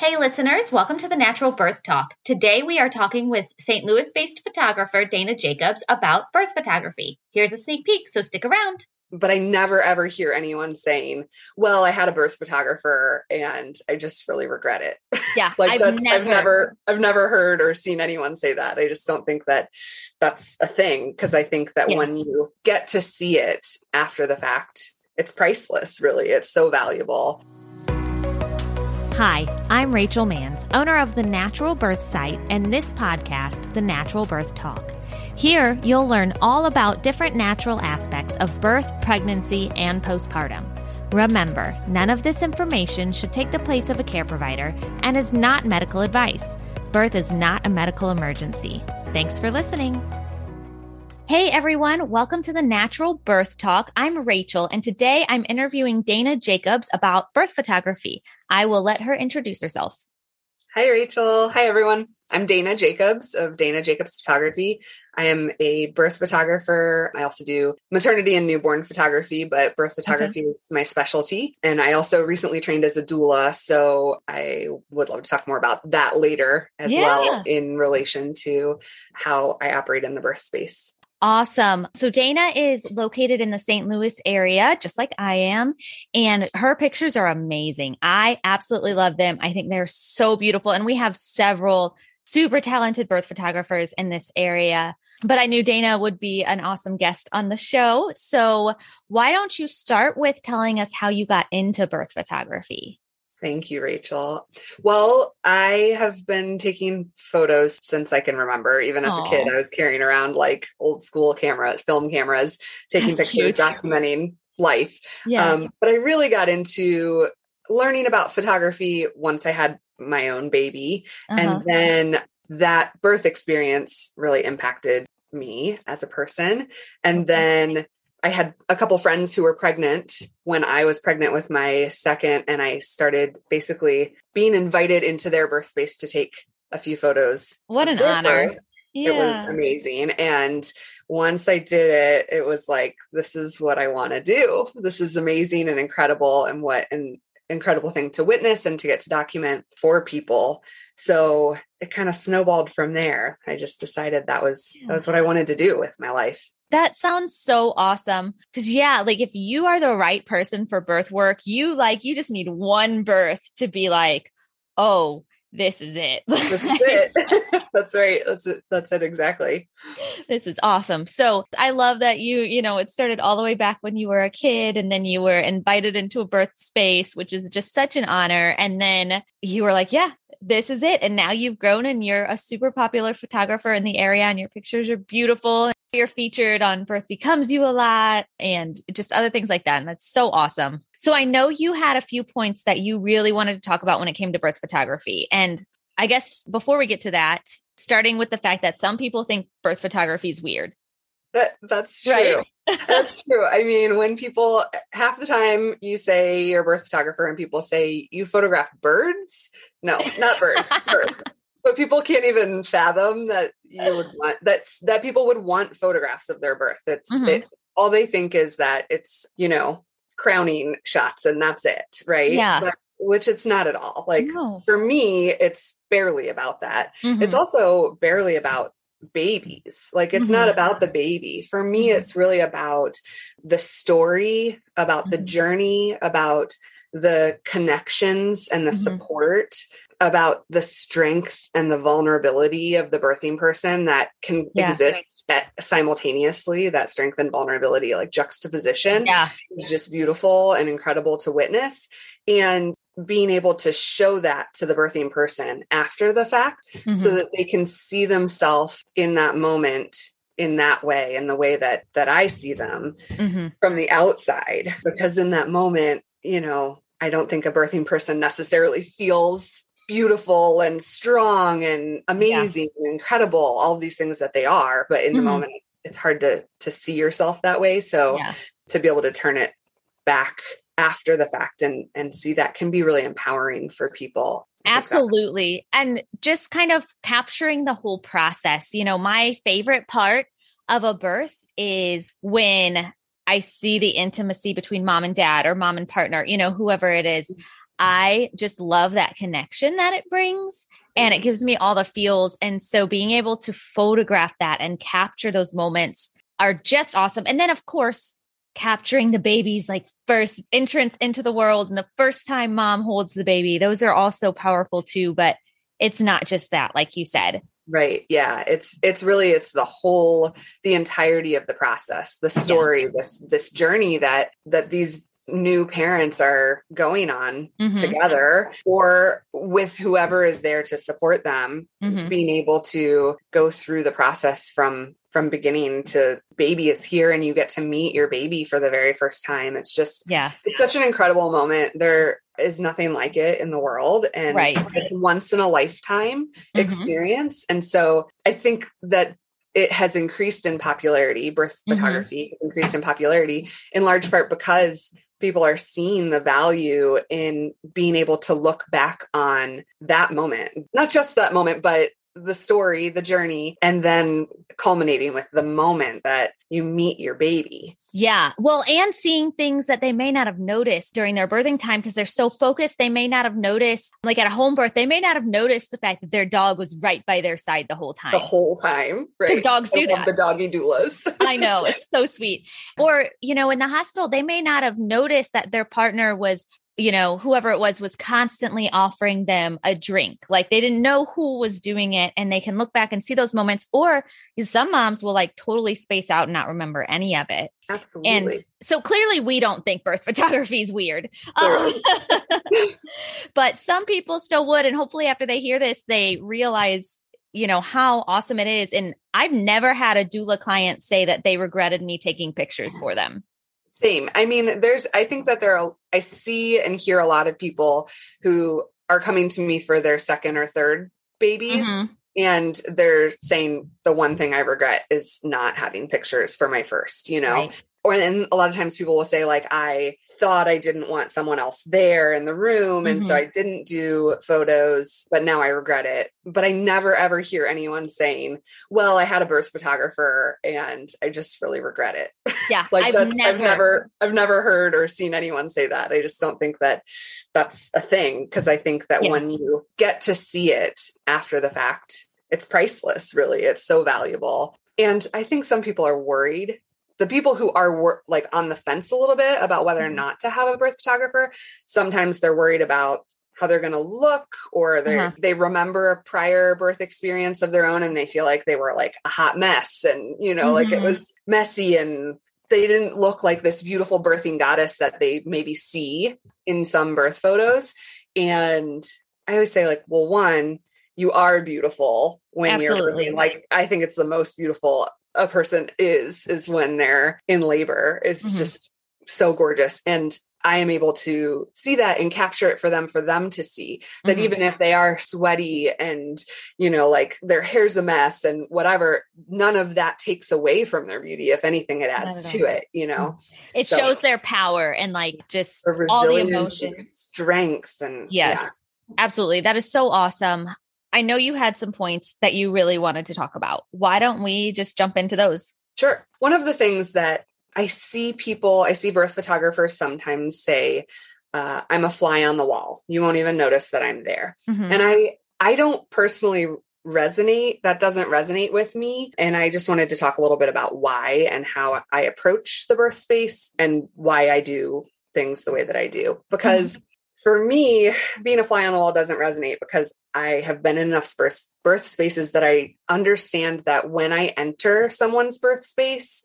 Hey, listeners, welcome to the Natural Birth Talk. Today we are talking with St. Louis based photographer Dana Jacobs about birth photography. Here's a sneak peek, so stick around. But I never ever hear anyone saying, Well, I had a birth photographer and I just really regret it. Yeah. like I've never... I've never I've never heard or seen anyone say that. I just don't think that that's a thing because I think that yeah. when you get to see it after the fact, it's priceless, really. It's so valuable. Hi, I'm Rachel Manns, owner of the Natural Birth Site and this podcast, The Natural Birth Talk. Here, you'll learn all about different natural aspects of birth, pregnancy, and postpartum. Remember, none of this information should take the place of a care provider and is not medical advice. Birth is not a medical emergency. Thanks for listening. Hey everyone, welcome to the Natural Birth Talk. I'm Rachel, and today I'm interviewing Dana Jacobs about birth photography. I will let her introduce herself. Hi, Rachel. Hi, everyone. I'm Dana Jacobs of Dana Jacobs Photography. I am a birth photographer. I also do maternity and newborn photography, but birth photography is my specialty. And I also recently trained as a doula. So I would love to talk more about that later as yeah. well in relation to how I operate in the birth space. Awesome. So Dana is located in the St. Louis area, just like I am. And her pictures are amazing. I absolutely love them. I think they're so beautiful. And we have several super talented birth photographers in this area. But I knew Dana would be an awesome guest on the show. So why don't you start with telling us how you got into birth photography? Thank you, Rachel. Well, I have been taking photos since I can remember. Even as Aww. a kid, I was carrying around like old school cameras, film cameras, taking That's pictures, cute. documenting life. Yeah. Um, but I really got into learning about photography once I had my own baby. Uh-huh. And then that birth experience really impacted me as a person. And then I had a couple friends who were pregnant when I was pregnant with my second, and I started basically being invited into their birth space to take a few photos. What an honor! Yeah. It was amazing. And once I did it, it was like, this is what I want to do. This is amazing and incredible, and what an incredible thing to witness and to get to document for people. So it kind of snowballed from there. I just decided that was yeah. that was what I wanted to do with my life. That sounds so awesome. Cause yeah, like if you are the right person for birth work, you like, you just need one birth to be like, oh, this is it. this is it. that's right. That's it. That's it. Exactly. This is awesome. So I love that you, you know, it started all the way back when you were a kid and then you were invited into a birth space, which is just such an honor. And then you were like, yeah, this is it. And now you've grown and you're a super popular photographer in the area and your pictures are beautiful. You're featured on Birth Becomes You a lot and just other things like that. And that's so awesome. So I know you had a few points that you really wanted to talk about when it came to birth photography. And I guess before we get to that, starting with the fact that some people think birth photography is weird. That that's true. Right? that's true. I mean, when people half the time you say you're a birth photographer and people say you photograph birds. No, not birds, birds but people can't even fathom that you would want that's that people would want photographs of their birth it's mm-hmm. it, all they think is that it's you know crowning shots and that's it right yeah but, which it's not at all like no. for me it's barely about that mm-hmm. it's also barely about babies like it's mm-hmm. not about the baby for me mm-hmm. it's really about the story about the mm-hmm. journey about the connections and the mm-hmm. support about the strength and the vulnerability of the birthing person that can yeah. exist at, simultaneously that strength and vulnerability like juxtaposition yeah is just beautiful and incredible to witness and being able to show that to the birthing person after the fact mm-hmm. so that they can see themselves in that moment in that way in the way that that I see them mm-hmm. from the outside because in that moment you know I don't think a birthing person necessarily feels beautiful and strong and amazing yeah. and incredible all these things that they are but in mm-hmm. the moment it's hard to to see yourself that way so yeah. to be able to turn it back after the fact and and see that can be really empowering for people absolutely and just kind of capturing the whole process you know my favorite part of a birth is when I see the intimacy between mom and dad or mom and partner, you know, whoever it is. I just love that connection that it brings and it mm-hmm. gives me all the feels. And so being able to photograph that and capture those moments are just awesome. And then, of course, capturing the baby's like first entrance into the world and the first time mom holds the baby, those are also powerful too. But it's not just that, like you said. Right. Yeah. It's it's really it's the whole the entirety of the process, the story, yeah. this this journey that that these new parents are going on mm-hmm. together or with whoever is there to support them mm-hmm. being able to go through the process from from beginning to baby is here and you get to meet your baby for the very first time it's just yeah it's such an incredible moment there is nothing like it in the world and right. it's once in a lifetime mm-hmm. experience and so i think that it has increased in popularity birth mm-hmm. photography has increased in popularity in large part because people are seeing the value in being able to look back on that moment, not just that moment, but the story, the journey, and then culminating with the moment that you meet your baby. Yeah. Well, and seeing things that they may not have noticed during their birthing time because they're so focused, they may not have noticed, like at a home birth, they may not have noticed the fact that their dog was right by their side the whole time. The whole time. Right. Because dogs do that. The doggy doulas. I know. It's so sweet. Or, you know, in the hospital, they may not have noticed that their partner was you know, whoever it was was constantly offering them a drink. Like they didn't know who was doing it and they can look back and see those moments. Or some moms will like totally space out and not remember any of it. Absolutely. And so clearly we don't think birth photography is weird. Um, but some people still would. And hopefully after they hear this, they realize you know how awesome it is and i've never had a doula client say that they regretted me taking pictures for them same. I mean, there's, I think that there are, I see and hear a lot of people who are coming to me for their second or third babies. Mm-hmm. And they're saying the one thing I regret is not having pictures for my first, you know? Right. Or then a lot of times people will say, like, I thought I didn't want someone else there in the room. And mm-hmm. so I didn't do photos, but now I regret it. But I never ever hear anyone saying, well, I had a birth photographer and I just really regret it. Yeah. like I've never, I've never, I've never heard or seen anyone say that. I just don't think that that's a thing. Cause I think that yeah. when you get to see it after the fact, it's priceless, really. It's so valuable. And I think some people are worried the people who are like on the fence a little bit about whether or mm-hmm. not to have a birth photographer sometimes they're worried about how they're going to look or they uh-huh. they remember a prior birth experience of their own and they feel like they were like a hot mess and you know mm-hmm. like it mm-hmm. was messy and they didn't look like this beautiful birthing goddess that they maybe see in some birth photos and i always say like well one you are beautiful when Absolutely. you're like i think it's the most beautiful a person is is when they're in labor it's mm-hmm. just so gorgeous and I am able to see that and capture it for them for them to see that mm-hmm. even if they are sweaty and you know like their hair's a mess and whatever none of that takes away from their beauty if anything it adds to it you know mm-hmm. it so, shows their power and like just all the emotions strength and yes yeah. absolutely that is so awesome I know you had some points that you really wanted to talk about. Why don't we just jump into those? Sure. One of the things that I see people, I see birth photographers sometimes say, uh, I'm a fly on the wall. You won't even notice that I'm there. Mm-hmm. And I, I don't personally resonate. That doesn't resonate with me. And I just wanted to talk a little bit about why and how I approach the birth space and why I do things the way that I do. Because mm-hmm for me, being a fly on the wall doesn't resonate because I have been in enough birth, spaces that I understand that when I enter someone's birth space,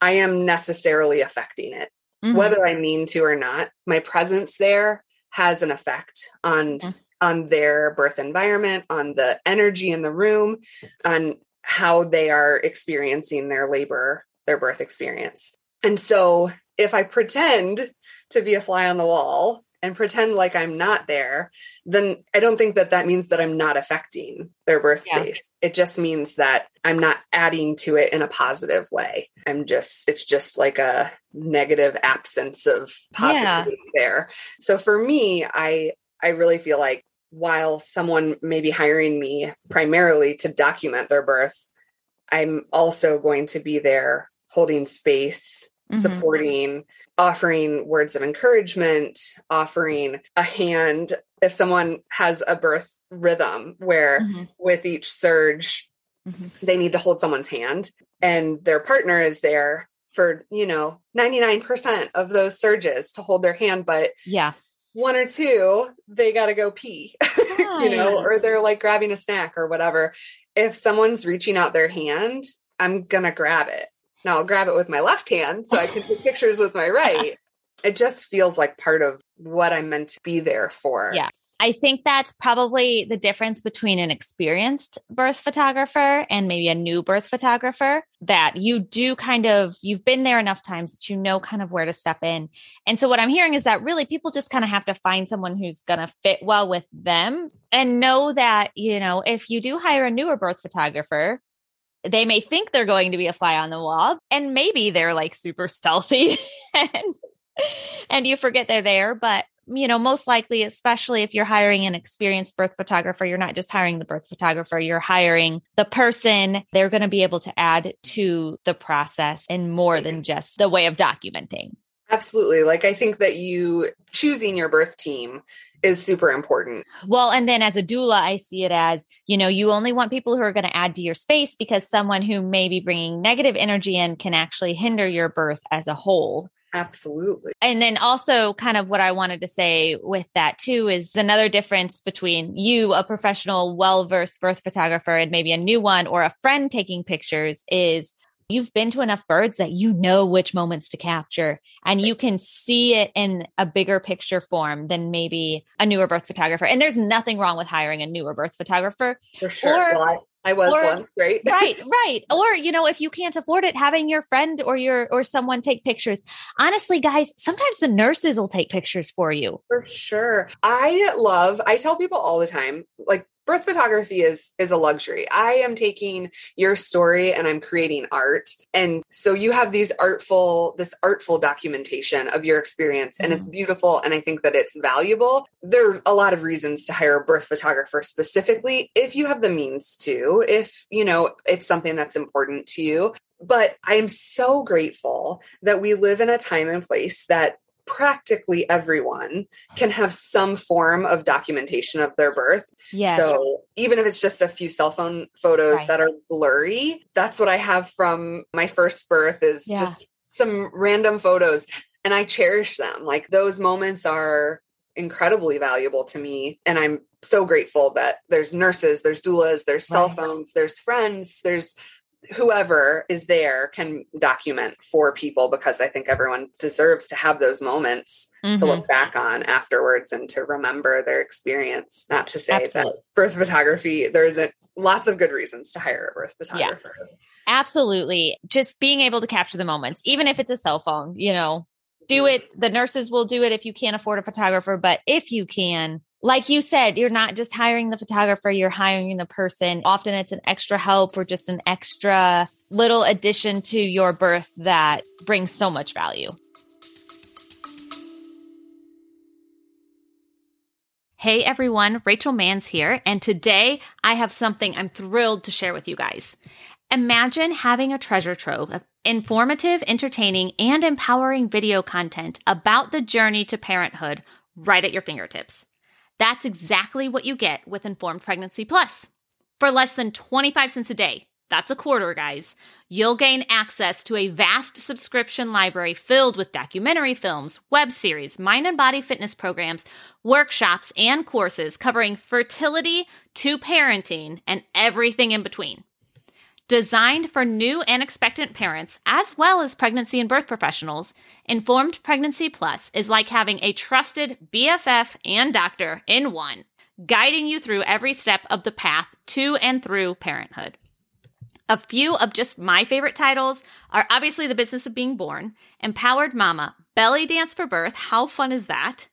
I am necessarily affecting it, mm-hmm. whether I mean to or not. My presence there has an effect on mm-hmm. on their birth environment, on the energy in the room, on how they are experiencing their labor, their birth experience. And so, if I pretend to be a fly on the wall and pretend like I'm not there, then I don't think that that means that I'm not affecting their birth yeah. space. It just means that I'm not adding to it in a positive way. I'm just, it's just like a negative absence of positivity yeah. there. So for me, I, I really feel like while someone may be hiring me primarily to document their birth, I'm also going to be there holding space mm-hmm. supporting, offering words of encouragement, offering a hand. If someone has a birth rhythm where mm-hmm. with each surge, mm-hmm. they need to hold someone's hand and their partner is there for, you know, 99% of those surges to hold their hand. But yeah, one or two, they got to go pee, you know, or they're like grabbing a snack or whatever. If someone's reaching out their hand, I'm going to grab it. Now I'll grab it with my left hand so I can take pictures with my right. It just feels like part of what I'm meant to be there for. Yeah. I think that's probably the difference between an experienced birth photographer and maybe a new birth photographer that you do kind of, you've been there enough times that you know kind of where to step in. And so what I'm hearing is that really people just kind of have to find someone who's going to fit well with them and know that, you know, if you do hire a newer birth photographer, they may think they're going to be a fly on the wall and maybe they're like super stealthy and, and you forget they're there, but you know, most likely, especially if you're hiring an experienced birth photographer, you're not just hiring the birth photographer, you're hiring the person they're going to be able to add to the process in more than mm-hmm. just the way of documenting. Absolutely. Like, I think that you choosing your birth team is super important. Well, and then as a doula, I see it as, you know, you only want people who are going to add to your space because someone who may be bringing negative energy in can actually hinder your birth as a whole. Absolutely. And then also, kind of what I wanted to say with that too is another difference between you, a professional, well versed birth photographer, and maybe a new one or a friend taking pictures is you've been to enough birds that you know which moments to capture and you can see it in a bigger picture form than maybe a newer birth photographer. And there's nothing wrong with hiring a newer birth photographer. For sure. Or, well, I was or, one, right? right, right. Or, you know, if you can't afford it, having your friend or your or someone take pictures. Honestly, guys, sometimes the nurses will take pictures for you. For sure. I love, I tell people all the time, like birth photography is is a luxury. I am taking your story and I'm creating art. And so you have these artful this artful documentation of your experience and mm-hmm. it's beautiful and I think that it's valuable. There are a lot of reasons to hire a birth photographer specifically if you have the means to, if you know it's something that's important to you. But I am so grateful that we live in a time and place that practically everyone can have some form of documentation of their birth. Yeah. So even if it's just a few cell phone photos right. that are blurry, that's what I have from my first birth is yeah. just some random photos and I cherish them. Like those moments are incredibly valuable to me and I'm so grateful that there's nurses, there's doulas, there's cell right. phones, there's friends, there's whoever is there can document for people because I think everyone deserves to have those moments mm-hmm. to look mm-hmm. back on afterwards and to remember their experience. Not to say Absolutely. that birth photography, there's a, lots of good reasons to hire a birth photographer. Yeah. Absolutely. Just being able to capture the moments, even if it's a cell phone, you know, do mm-hmm. it. The nurses will do it if you can't afford a photographer, but if you can, like you said, you're not just hiring the photographer, you're hiring the person. Often it's an extra help or just an extra little addition to your birth that brings so much value. Hey everyone, Rachel Manns here, and today I have something I'm thrilled to share with you guys. Imagine having a treasure trove of informative, entertaining, and empowering video content about the journey to parenthood right at your fingertips. That's exactly what you get with Informed Pregnancy Plus. For less than 25 cents a day, that's a quarter, guys, you'll gain access to a vast subscription library filled with documentary films, web series, mind and body fitness programs, workshops, and courses covering fertility to parenting and everything in between. Designed for new and expectant parents, as well as pregnancy and birth professionals, Informed Pregnancy Plus is like having a trusted BFF and doctor in one, guiding you through every step of the path to and through parenthood. A few of just my favorite titles are obviously The Business of Being Born, Empowered Mama, Belly Dance for Birth, how fun is that?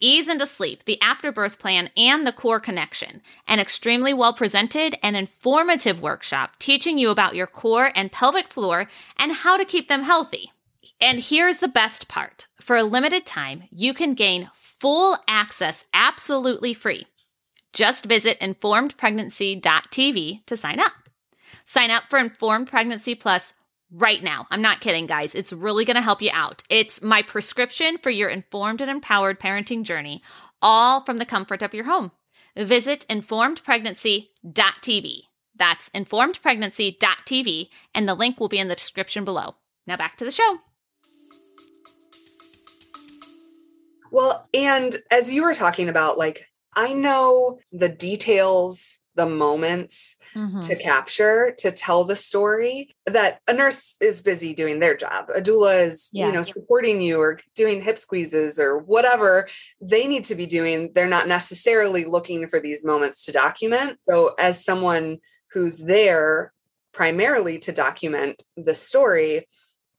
Ease into Sleep, the afterbirth plan, and the core connection. An extremely well presented and informative workshop teaching you about your core and pelvic floor and how to keep them healthy. And here's the best part for a limited time, you can gain full access absolutely free. Just visit informedpregnancy.tv to sign up. Sign up for Informed Pregnancy Plus right now. I'm not kidding, guys. It's really going to help you out. It's my prescription for your informed and empowered parenting journey, all from the comfort of your home. Visit informedpregnancy.tv. That's informedpregnancy.tv, and the link will be in the description below. Now back to the show. Well, and as you were talking about, like, I know the details, the moments mm-hmm. to capture, to tell the story that a nurse is busy doing their job. A doula is, yeah. you know, supporting you or doing hip squeezes or whatever they need to be doing. They're not necessarily looking for these moments to document. So, as someone who's there primarily to document the story,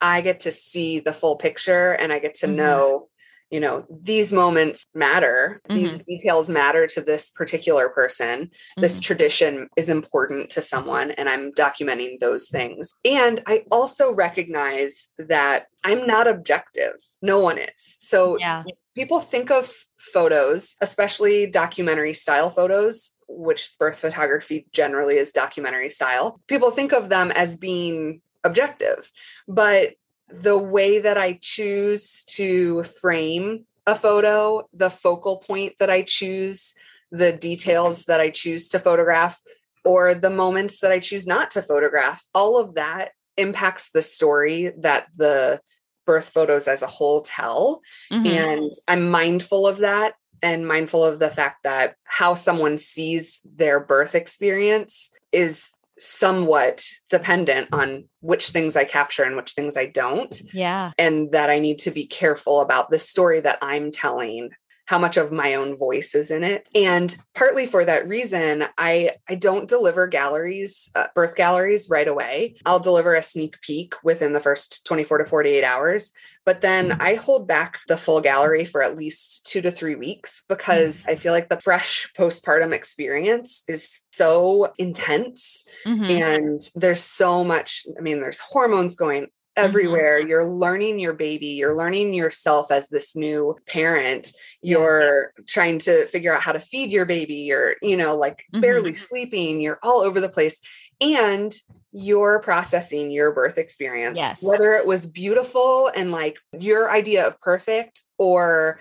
I get to see the full picture and I get to mm-hmm. know you know these moments matter mm-hmm. these details matter to this particular person mm-hmm. this tradition is important to someone and i'm documenting those things and i also recognize that i'm not objective no one is so yeah. people think of photos especially documentary style photos which birth photography generally is documentary style people think of them as being objective but the way that I choose to frame a photo, the focal point that I choose, the details that I choose to photograph, or the moments that I choose not to photograph, all of that impacts the story that the birth photos as a whole tell. Mm-hmm. And I'm mindful of that and mindful of the fact that how someone sees their birth experience is somewhat dependent on which things I capture and which things I don't. Yeah. And that I need to be careful about the story that I'm telling how much of my own voice is in it and partly for that reason i i don't deliver galleries uh, birth galleries right away i'll deliver a sneak peek within the first 24 to 48 hours but then mm-hmm. i hold back the full gallery for at least 2 to 3 weeks because mm-hmm. i feel like the fresh postpartum experience is so intense mm-hmm. and there's so much i mean there's hormones going. Everywhere. Mm-hmm. You're learning your baby, you're learning yourself as this new parent. You're yeah. trying to figure out how to feed your baby. You're, you know, like mm-hmm. barely sleeping. You're all over the place. And you're processing your birth experience, yes. whether it was beautiful and like your idea of perfect or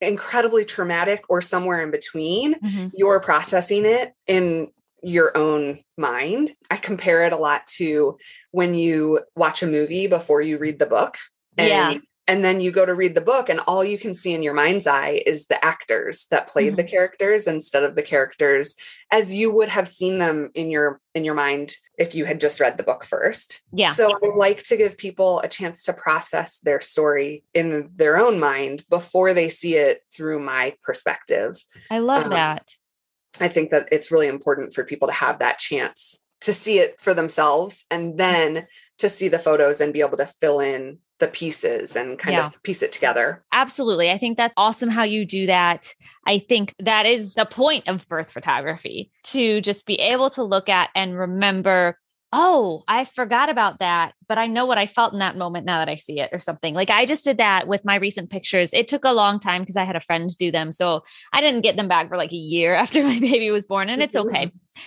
incredibly traumatic or somewhere in between, mm-hmm. you're processing it in your own mind. I compare it a lot to when you watch a movie before you read the book. And, yeah. And then you go to read the book, and all you can see in your mind's eye is the actors that played mm-hmm. the characters instead of the characters as you would have seen them in your in your mind if you had just read the book first. Yeah. So I like to give people a chance to process their story in their own mind before they see it through my perspective. I love um, that. I think that it's really important for people to have that chance to see it for themselves and then to see the photos and be able to fill in the pieces and kind yeah. of piece it together. Absolutely. I think that's awesome how you do that. I think that is the point of birth photography to just be able to look at and remember oh, I forgot about that, but I know what I felt in that moment now that I see it or something. Like I just did that with my recent pictures. It took a long time because I had a friend do them. So I didn't get them back for like a year after my baby was born, and it's okay. Mm-hmm.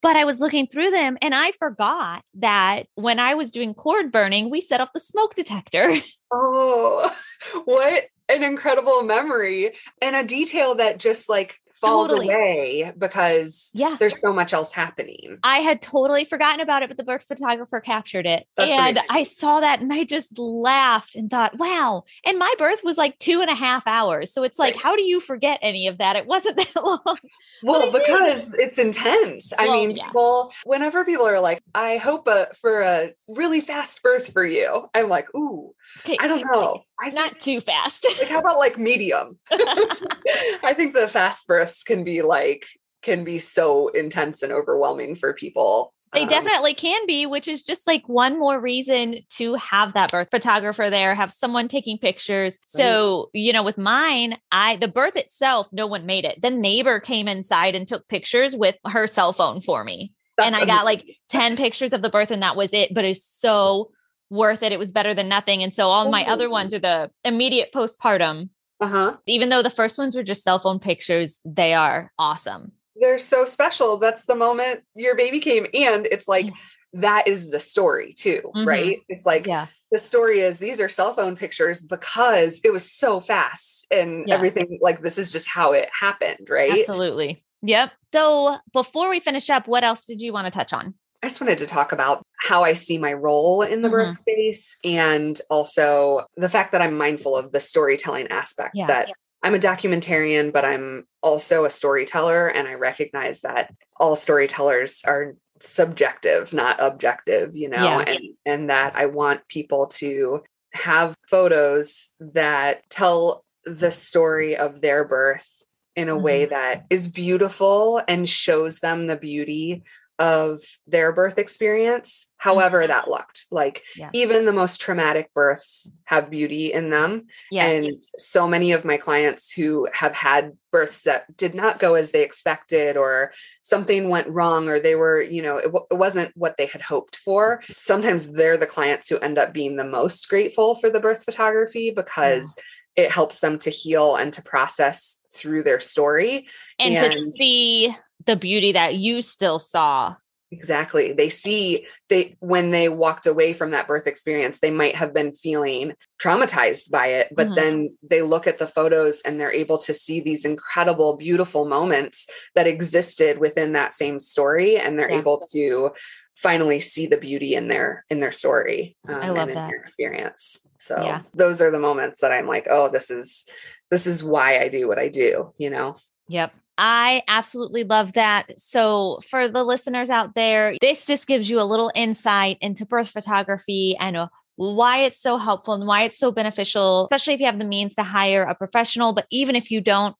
But I was looking through them and I forgot that when I was doing cord burning, we set off the smoke detector. Oh, what an incredible memory and a detail that just like falls totally. away because yeah. there's so much else happening. I had totally forgotten about it, but the birth photographer captured it. That's and amazing. I saw that and I just laughed and thought, wow. And my birth was like two and a half hours. So it's like, right. how do you forget any of that? It wasn't that long. Well, because it's intense. Well, I mean, yeah. people, whenever people are like, I hope a, for a really fast birth for you, I'm like, ooh, okay, I don't know. I not think, too fast. like, how about like medium? I think the fast births can be like can be so intense and overwhelming for people. They um, definitely can be, which is just like one more reason to have that birth photographer there, have someone taking pictures. So, you know, with mine, I the birth itself, no one made it. The neighbor came inside and took pictures with her cell phone for me. and I got like 10 pictures of the birth and that was it, but it's so worth it. It was better than nothing. And so all my other ones are the immediate postpartum. Uh-huh. Even though the first ones were just cell phone pictures, they are awesome. They're so special. That's the moment your baby came. And it's like that is the story too, Mhm. right? It's like Yeah. the story is these are cell phone pictures because it was so fast and Yeah. everything like this is just how it happened, right? Absolutely. Yep. So before we finish up, what else did you want to touch on? I just wanted to talk about how I see my role in the Mhm. birth space and also the fact that I'm mindful of the storytelling aspect Yeah. that I'm a documentarian, but I'm also a storyteller. And I recognize that all storytellers are subjective, not objective, you know, Yeah. and, and that I want people to have photos that tell the story of their birth in a way Mm-hmm. that is beautiful and shows them the beauty of their birth experience, however that looked. Like Mm-hmm. Yeah. even the most traumatic births have beauty in them. Yes. And so many of my clients who have had births that did not go as they expected, or something went wrong, or they were, you know, it, w- it wasn't what they had hoped for. Sometimes they're the clients who end up being the most grateful for the birth photography because it helps them to heal and to process through their story. and, to see the beauty that you still saw. Exactly. They see they when they walked away from that birth experience, they might have been feeling traumatized by it, but Mhm. then they look at the photos and they're able to see these incredible, beautiful moments that existed within that same story, and they're Yeah. able to finally see the beauty in their in their story um, I love and in that. their experience. So Yeah. those are the moments that I'm like, oh, this is this is why I do what I do, you know. Yep. I absolutely love that. So, for the listeners out there, this just gives you a little insight into birth photography and uh, why it's so helpful and why it's so beneficial, especially if you have the means to hire a professional. But even if you don't,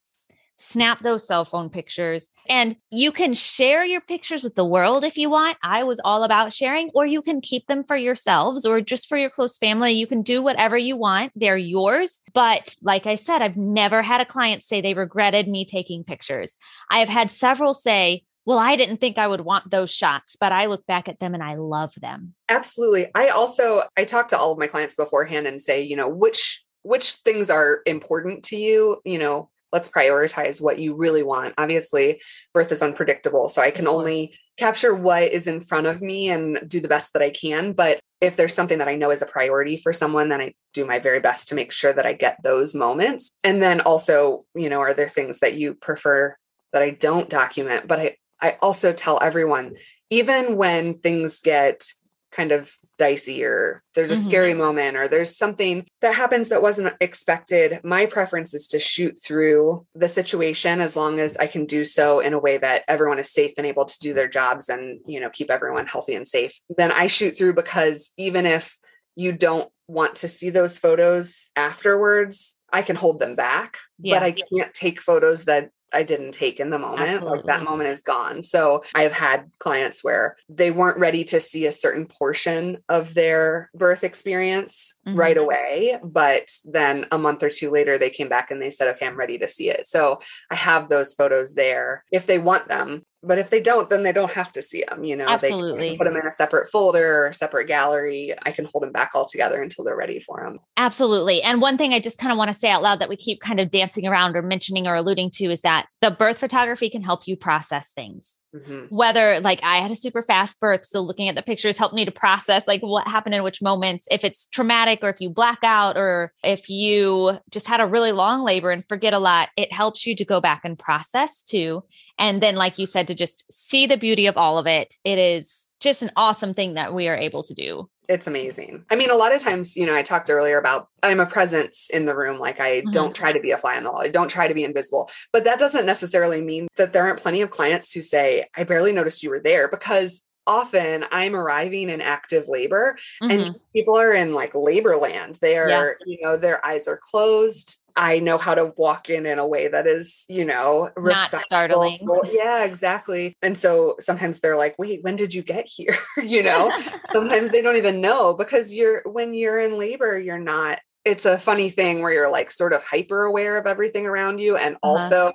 snap those cell phone pictures and you can share your pictures with the world if you want. I was all about sharing, or you can keep them for yourselves or just for your close family. You can do whatever you want, they're yours. But like I said, I've never had a client say they regretted me taking pictures. I have had several say, well, I didn't think I would want those shots, but I look back at them and I love them. Absolutely. I also I talk to all of my clients beforehand and say, you know, which which things are important to you, you know, let's prioritize what you really want. Obviously, birth is unpredictable, so I can only capture what is in front of me and do the best that I can, but if there's something that I know is a priority for someone, then I do my very best to make sure that I get those moments. And then also, you know, are there things that you prefer that I don't document? But I I also tell everyone even when things get kind of dicey or there's a Mhm. scary moment or there's something that happens that wasn't expected my preference is to shoot through the situation as long as i can do so in a way that everyone is safe and able to do their jobs and you know keep everyone healthy and safe then i shoot through because even if you don't want to see those photos afterwards i can hold them back Yeah. but i can't take photos that I didn't take in the moment. Like that moment is gone. So I've had clients where they weren't ready to see a certain portion of their birth experience Mhm. right away. But then a month or two later, they came back and they said, okay, I'm ready to see it. So I have those photos there if they want them. But if they don't, then they don't have to see them. You know, they Absolutely. can put them in a separate folder or separate gallery. I can hold them back all together until they're ready for them. Absolutely. And one thing I just kind of want to say out loud that we keep kind of dancing around or mentioning or alluding to is that the birth photography can help you process things. Mhm. Whether like I had a super fast birth, so looking at the pictures helped me to process like what happened in which moments, if it's traumatic or if you black out or if you just had a really long labor and forget a lot, it helps you to go back and process too. And then, like you said, to just see the beauty of all of it. It is just an awesome thing that we are able to do. It's amazing. I mean, a lot of times, you know, I talked earlier about I'm a presence in the room. Like I Mhm. don't try to be a fly on the wall. I don't try to be invisible. But that doesn't necessarily mean that there aren't plenty of clients who say, I barely noticed you were there because often I'm arriving in active labor Mhm. and people are in like labor land. They are, you know, their eyes are closed. I know how to walk in in a way that is, you know, respectful. Not startling. Yeah, exactly. And so sometimes they're like, wait, when did you get here? you know, sometimes they don't even know because you're when you're in labor you're not it's a funny thing where you're like sort of hyper aware of everything around you and Uh-huh. also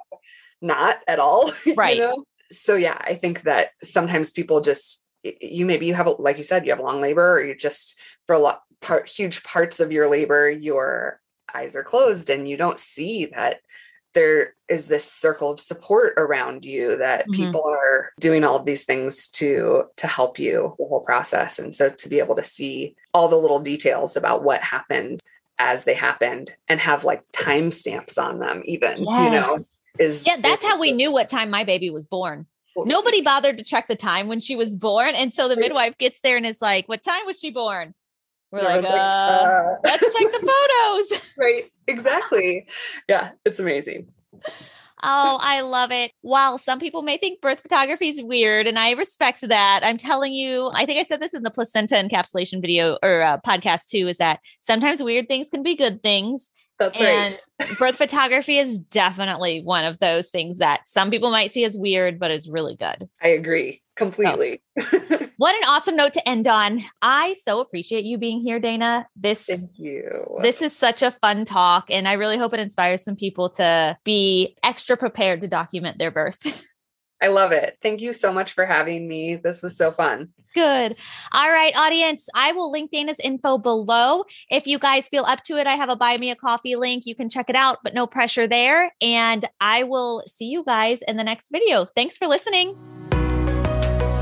not at all Right. you know so yeah i think that sometimes people just you maybe you have a, like you said you have long labor or you just for a lot part huge parts of your labor your eyes are closed and you don't see that there is this circle of support around you that mm-hmm. people are doing all of these things to to help you the whole process. And so to be able to see all the little details about what happened as they happened and have like timestamps on them even yes. you know is yeah that's how we knew what time my baby was born. Nobody bothered to check the time when she was born. And so the midwife gets there and is like what time was she born we're like, uh, uh, let's check the photos. right. Exactly. Yeah. It's amazing. Oh, I love it. While some people may think birth photography is weird, and I respect that, I'm telling you, I think I said this in the placenta encapsulation video or uh, podcast too, is that sometimes weird things can be good things. That's and right. birth photography is definitely one of those things that some people might see as weird, but is really good. I agree Oh. completely. Oh. what an awesome note to end on. I so appreciate you being here, Dana. This Thank you. This is such a fun talk and I really hope it inspires some people to be extra prepared to document their birth. I love it. Thank you so much for having me. This was so fun. Good. All right, audience. I will link Dana's info below. If you guys feel up to it, I have a buy me a coffee link. You can check it out, but no pressure there. And I will see you guys in the next video. Thanks for listening.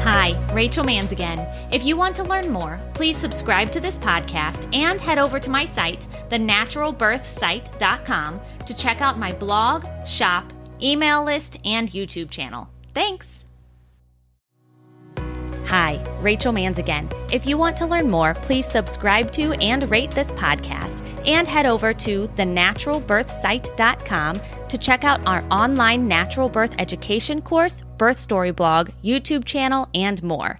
Hi, Rachel Manns again. If you want to learn more, please subscribe to this podcast and head over to my site, thenaturalbirthsite.com, to check out my blog, shop, email list, and YouTube channel. Thanks. Hi, Rachel Manns again. If you want to learn more, please subscribe to and rate this podcast and head over to thenaturalbirthsite.com to check out our online natural birth education course, birth story blog, YouTube channel, and more.